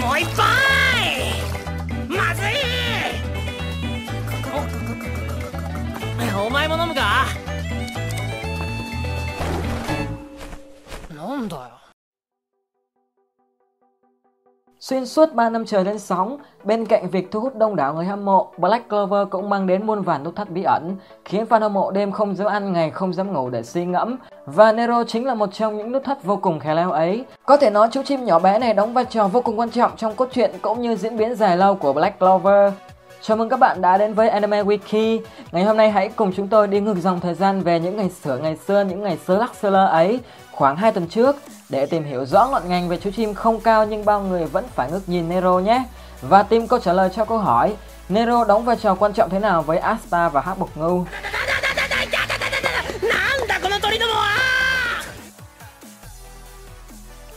もう一杯。まずい。お前も飲むか Xuyên suốt 3 năm trời lên sóng, bên cạnh việc thu hút đông đảo người hâm mộ, Black Clover cũng mang đến muôn vàn nút thắt bí ẩn, khiến fan hâm mộ đêm không dám ăn ngày không dám ngủ để suy ngẫm. Và Nero chính là một trong những nút thắt vô cùng khéo léo ấy. Có thể nói chú chim nhỏ bé này đóng vai trò vô cùng quan trọng trong cốt truyện cũng như diễn biến dài lâu của Black Clover. Chào mừng các bạn đã đến với Anime Wiki. Ngày hôm nay hãy cùng chúng tôi đi ngược dòng thời gian về những ngày sửa ngày xưa, những ngày sơ lắc sơ lơ ấy, khoảng 2 tuần trước để tìm hiểu rõ ngọn ngành về chú chim không cao nhưng bao người vẫn phải ngước nhìn Nero nhé. Và tìm câu trả lời cho câu hỏi Nero đóng vai trò quan trọng thế nào với Asta và Hắc Bộc Ngưu?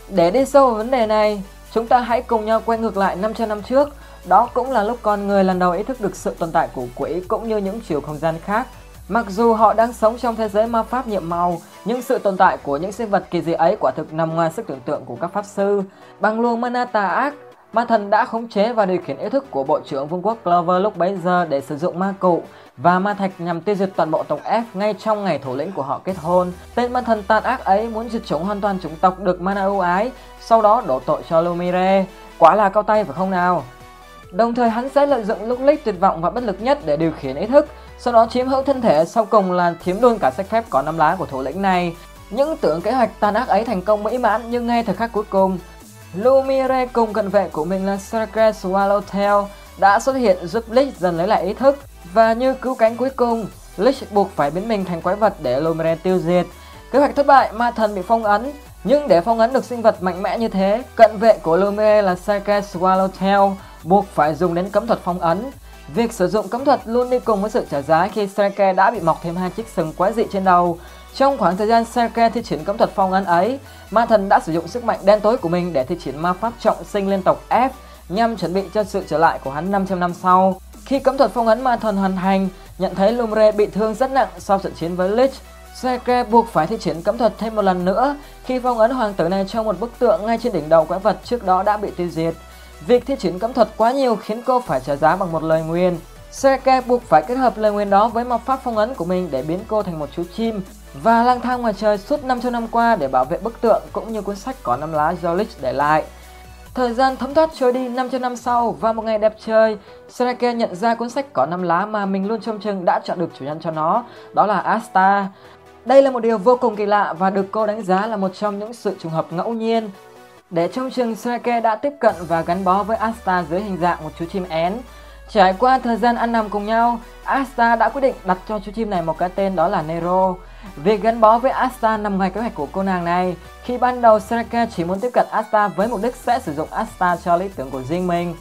Để đi sâu vào vấn đề này, chúng ta hãy cùng nhau quay ngược lại 500 năm trước. Đó cũng là lúc con người lần đầu ý thức được sự tồn tại của quỷ cũng như những chiều không gian khác. Mặc dù họ đang sống trong thế giới ma pháp nhiệm màu, nhưng sự tồn tại của những sinh vật kỳ dị ấy quả thực nằm ngoài sức tưởng tượng của các pháp sư. Bằng luồng mana tà ác, ma thần đã khống chế và điều khiển ý thức của bộ trưởng vương quốc Clover lúc bấy giờ để sử dụng ma cụ và ma thạch nhằm tiêu diệt toàn bộ tộc F ngay trong ngày thủ lĩnh của họ kết hôn. Tên ma thần tàn ác ấy muốn diệt chủng hoàn toàn chủng tộc được mana ưu ái, sau đó đổ tội cho Lumire. Quả là cao tay phải không nào? Đồng thời hắn sẽ lợi dụng lúc lích tuyệt vọng và bất lực nhất để điều khiển ý thức, sau đó chiếm hữu thân thể sau cùng là chiếm luôn cả sách phép có năm lá của thủ lĩnh này. Những tưởng kế hoạch tàn ác ấy thành công mỹ mãn nhưng ngay thời khắc cuối cùng, Lumire cùng cận vệ của mình là Sergei Swallowtail đã xuất hiện giúp Lich dần lấy lại ý thức và như cứu cánh cuối cùng, Lich buộc phải biến mình thành quái vật để Lumire tiêu diệt. Kế hoạch thất bại, ma thần bị phong ấn, nhưng để phong ấn được sinh vật mạnh mẽ như thế, cận vệ của Lumire là Sergei Swallowtail buộc phải dùng đến cấm thuật phong ấn. Việc sử dụng cấm thuật luôn đi cùng với sự trả giá khi Serke đã bị mọc thêm hai chiếc sừng quái dị trên đầu. Trong khoảng thời gian Serke thi triển cấm thuật phong ấn ấy, ma thần đã sử dụng sức mạnh đen tối của mình để thi triển ma pháp trọng sinh lên tộc F nhằm chuẩn bị cho sự trở lại của hắn 500 năm sau. Khi cấm thuật phong ấn ma thần hoàn thành, nhận thấy Lumre bị thương rất nặng sau trận chiến với Lich, Serke buộc phải thi triển cấm thuật thêm một lần nữa khi phong ấn hoàng tử này trong một bức tượng ngay trên đỉnh đầu quái vật trước đó đã bị tiêu diệt. Việc thi triển cấm thuật quá nhiều khiến cô phải trả giá bằng một lời nguyền. Serke buộc phải kết hợp lời nguyền đó với mọc pháp phong ấn của mình để biến cô thành một chú chim và lang thang ngoài trời suốt 500 năm qua để bảo vệ bức tượng cũng như cuốn sách có năm lá do Lich để lại. Thời gian thấm thoát trôi đi 500 năm sau và một ngày đẹp trời, Serake nhận ra cuốn sách có năm lá mà mình luôn trông chừng đã chọn được chủ nhân cho nó, đó là Asta. Đây là một điều vô cùng kỳ lạ và được cô đánh giá là một trong những sự trùng hợp ngẫu nhiên. Để trông chừng Serake đã tiếp cận và gắn bó với Asta dưới hình dạng một chú chim én. Trải qua thời gian ăn nằm cùng nhau, Asta đã quyết định đặt cho chú chim này một cái tên đó là Nero. Việc gắn bó với Asta nằm ngoài kế hoạch của cô nàng này. Khi ban đầu Sereka chỉ muốn tiếp cận Asta với mục đích sẽ sử dụng Asta cho lý tưởng của riêng mình.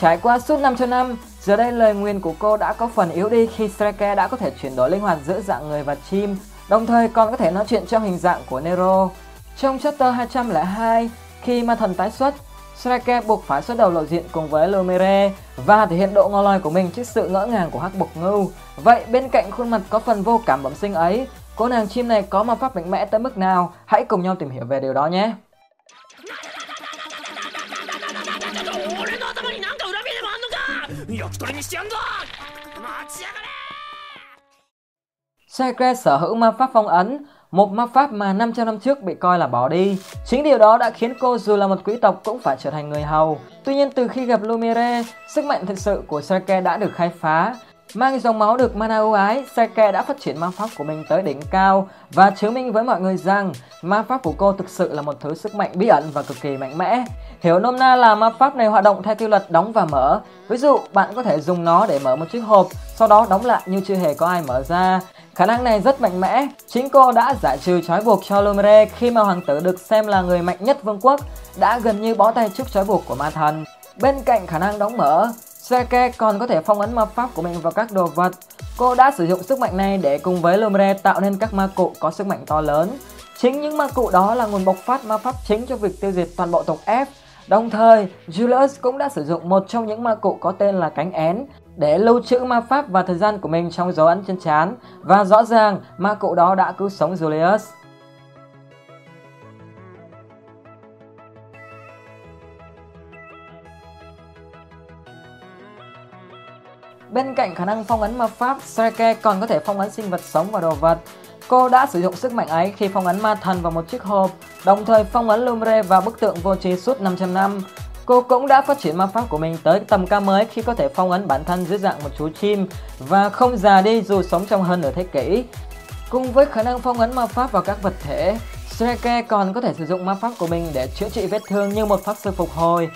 Trải qua suốt 500 năm, giờ đây lời nguyền của cô đã có phần yếu đi khi Sereka đã có thể chuyển đổi linh hoạt giữa dạng người và chim, đồng thời còn có thể nói chuyện trong hình dạng của Nero. Trong chapter 202, khi ma thần tái xuất, Sreke buộc phải xuất đầu lộ diện cùng với Lumere và thể hiện độ ngon lòi của mình trước sự ngỡ ngàng của hắc bộc ngưu. Vậy bên cạnh khuôn mặt có phần vô cảm bẩm sinh ấy, cô nàng chim này có ma pháp mạnh mẽ tới mức nào? Hãy cùng nhau tìm hiểu về điều đó nhé! Sacred sở hữu ma pháp phong ấn, một ma pháp mà 500 năm trước bị coi là bỏ đi. Chính điều đó đã khiến cô dù là một quý tộc cũng phải trở thành người hầu. Tuy nhiên từ khi gặp Lumiere, sức mạnh thực sự của Secret đã được khai phá. Mang dòng máu được mana ưu ái, Seke đã phát triển ma pháp của mình tới đỉnh cao và chứng minh với mọi người rằng ma pháp của cô thực sự là một thứ sức mạnh bí ẩn và cực kỳ mạnh mẽ. Hiểu nôm na là ma pháp này hoạt động theo quy luật đóng và mở. Ví dụ, bạn có thể dùng nó để mở một chiếc hộp, sau đó đóng lại như chưa hề có ai mở ra. Khả năng này rất mạnh mẽ. Chính cô đã giải trừ trói buộc cho Lumire khi mà hoàng tử được xem là người mạnh nhất vương quốc đã gần như bó tay trước trói buộc của ma thần. Bên cạnh khả năng đóng mở, Seke còn có thể phong ấn ma pháp của mình vào các đồ vật. Cô đã sử dụng sức mạnh này để cùng với Lumre tạo nên các ma cụ có sức mạnh to lớn. Chính những ma cụ đó là nguồn bộc phát ma pháp chính cho việc tiêu diệt toàn bộ tộc F. Đồng thời, Julius cũng đã sử dụng một trong những ma cụ có tên là cánh én để lưu trữ ma pháp và thời gian của mình trong dấu ấn trên trán và rõ ràng ma cụ đó đã cứu sống Julius. Bên cạnh khả năng phong ấn ma pháp, Serke còn có thể phong ấn sinh vật sống và đồ vật. Cô đã sử dụng sức mạnh ấy khi phong ấn ma thần vào một chiếc hộp, đồng thời phong ấn Lumre vào bức tượng vô trí suốt 500 năm. Cô cũng đã phát triển ma pháp của mình tới tầm cao mới khi có thể phong ấn bản thân dưới dạng một chú chim và không già đi dù sống trong hơn nửa thế kỷ. Cùng với khả năng phong ấn ma pháp vào các vật thể, Shreke còn có thể sử dụng ma pháp của mình để chữa trị vết thương như một pháp sư phục hồi.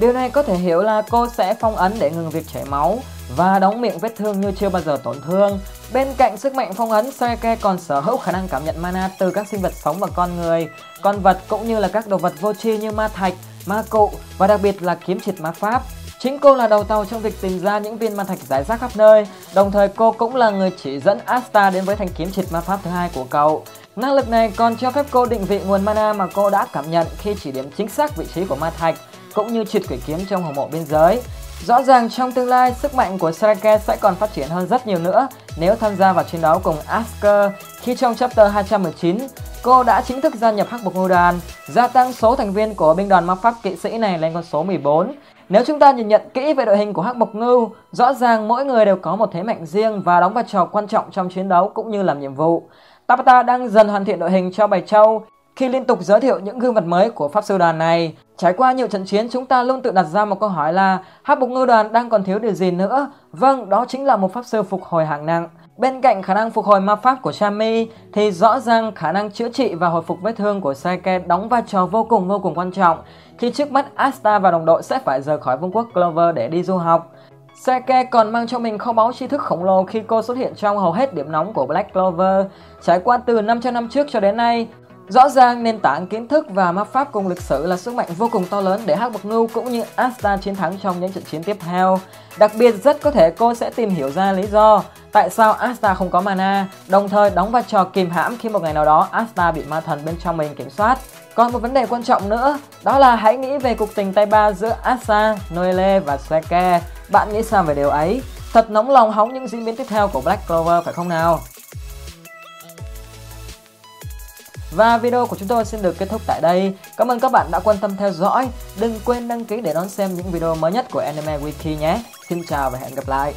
Điều này có thể hiểu là cô sẽ phong ấn để ngừng việc chảy máu và đóng miệng vết thương như chưa bao giờ tổn thương. Bên cạnh sức mạnh phong ấn, Shreke còn sở hữu khả năng cảm nhận mana từ các sinh vật sống và con người, con vật cũng như là các đồ vật vô tri như ma thạch, ma cụ và đặc biệt là kiếm triệt ma pháp. Chính cô là đầu tàu trong việc tìm ra những viên ma thạch giải rác khắp nơi, đồng thời cô cũng là người chỉ dẫn Asta đến với thanh kiếm triệt ma pháp thứ hai của cậu. Năng lực này còn cho phép cô định vị nguồn mana mà cô đã cảm nhận khi chỉ điểm chính xác vị trí của ma thạch, cũng như triệt quỷ kiếm trong hồng mộ biên giới. Rõ ràng trong tương lai, sức mạnh của Srike sẽ còn phát triển hơn rất nhiều nữa nếu tham gia vào chiến đấu cùng Asker khi trong chapter 219, cô đã chính thức gia nhập Hắc Bộc Ngưu Đoàn, gia tăng số thành viên của binh đoàn ma pháp kỵ sĩ này lên con số 14. Nếu chúng ta nhìn nhận kỹ về đội hình của Hắc Bộc Ngưu, rõ ràng mỗi người đều có một thế mạnh riêng và đóng vai trò quan trọng trong chiến đấu cũng như làm nhiệm vụ. Tabata đang dần hoàn thiện đội hình cho Bạch Châu khi liên tục giới thiệu những gương mặt mới của pháp sư đoàn này. Trải qua nhiều trận chiến, chúng ta luôn tự đặt ra một câu hỏi là Hắc Bục Ngư đoàn đang còn thiếu điều gì nữa? Vâng, đó chính là một pháp sư phục hồi hạng nặng. Bên cạnh khả năng phục hồi ma pháp của Chami thì rõ ràng khả năng chữa trị và hồi phục vết thương của Saike đóng vai trò vô cùng vô cùng quan trọng khi trước mắt Asta và đồng đội sẽ phải rời khỏi vương quốc Clover để đi du học. Saike còn mang trong mình kho báu tri thức khổng lồ khi cô xuất hiện trong hầu hết điểm nóng của Black Clover. Trải qua từ 500 năm trước cho đến nay, Rõ ràng nền tảng kiến thức và ma pháp cùng lịch sử là sức mạnh vô cùng to lớn để Hắc Bậc Ngưu cũng như Asta chiến thắng trong những trận chiến tiếp theo. Đặc biệt rất có thể cô sẽ tìm hiểu ra lý do tại sao Asta không có mana, đồng thời đóng vai trò kìm hãm khi một ngày nào đó Asta bị ma thần bên trong mình kiểm soát. Còn một vấn đề quan trọng nữa, đó là hãy nghĩ về cuộc tình tay ba giữa Asta, Noelle và Sweke. Bạn nghĩ sao về điều ấy? Thật nóng lòng hóng những diễn biến tiếp theo của Black Clover phải không nào? Và video của chúng tôi xin được kết thúc tại đây. Cảm ơn các bạn đã quan tâm theo dõi. Đừng quên đăng ký để đón xem những video mới nhất của Anime Wiki nhé. Xin chào và hẹn gặp lại.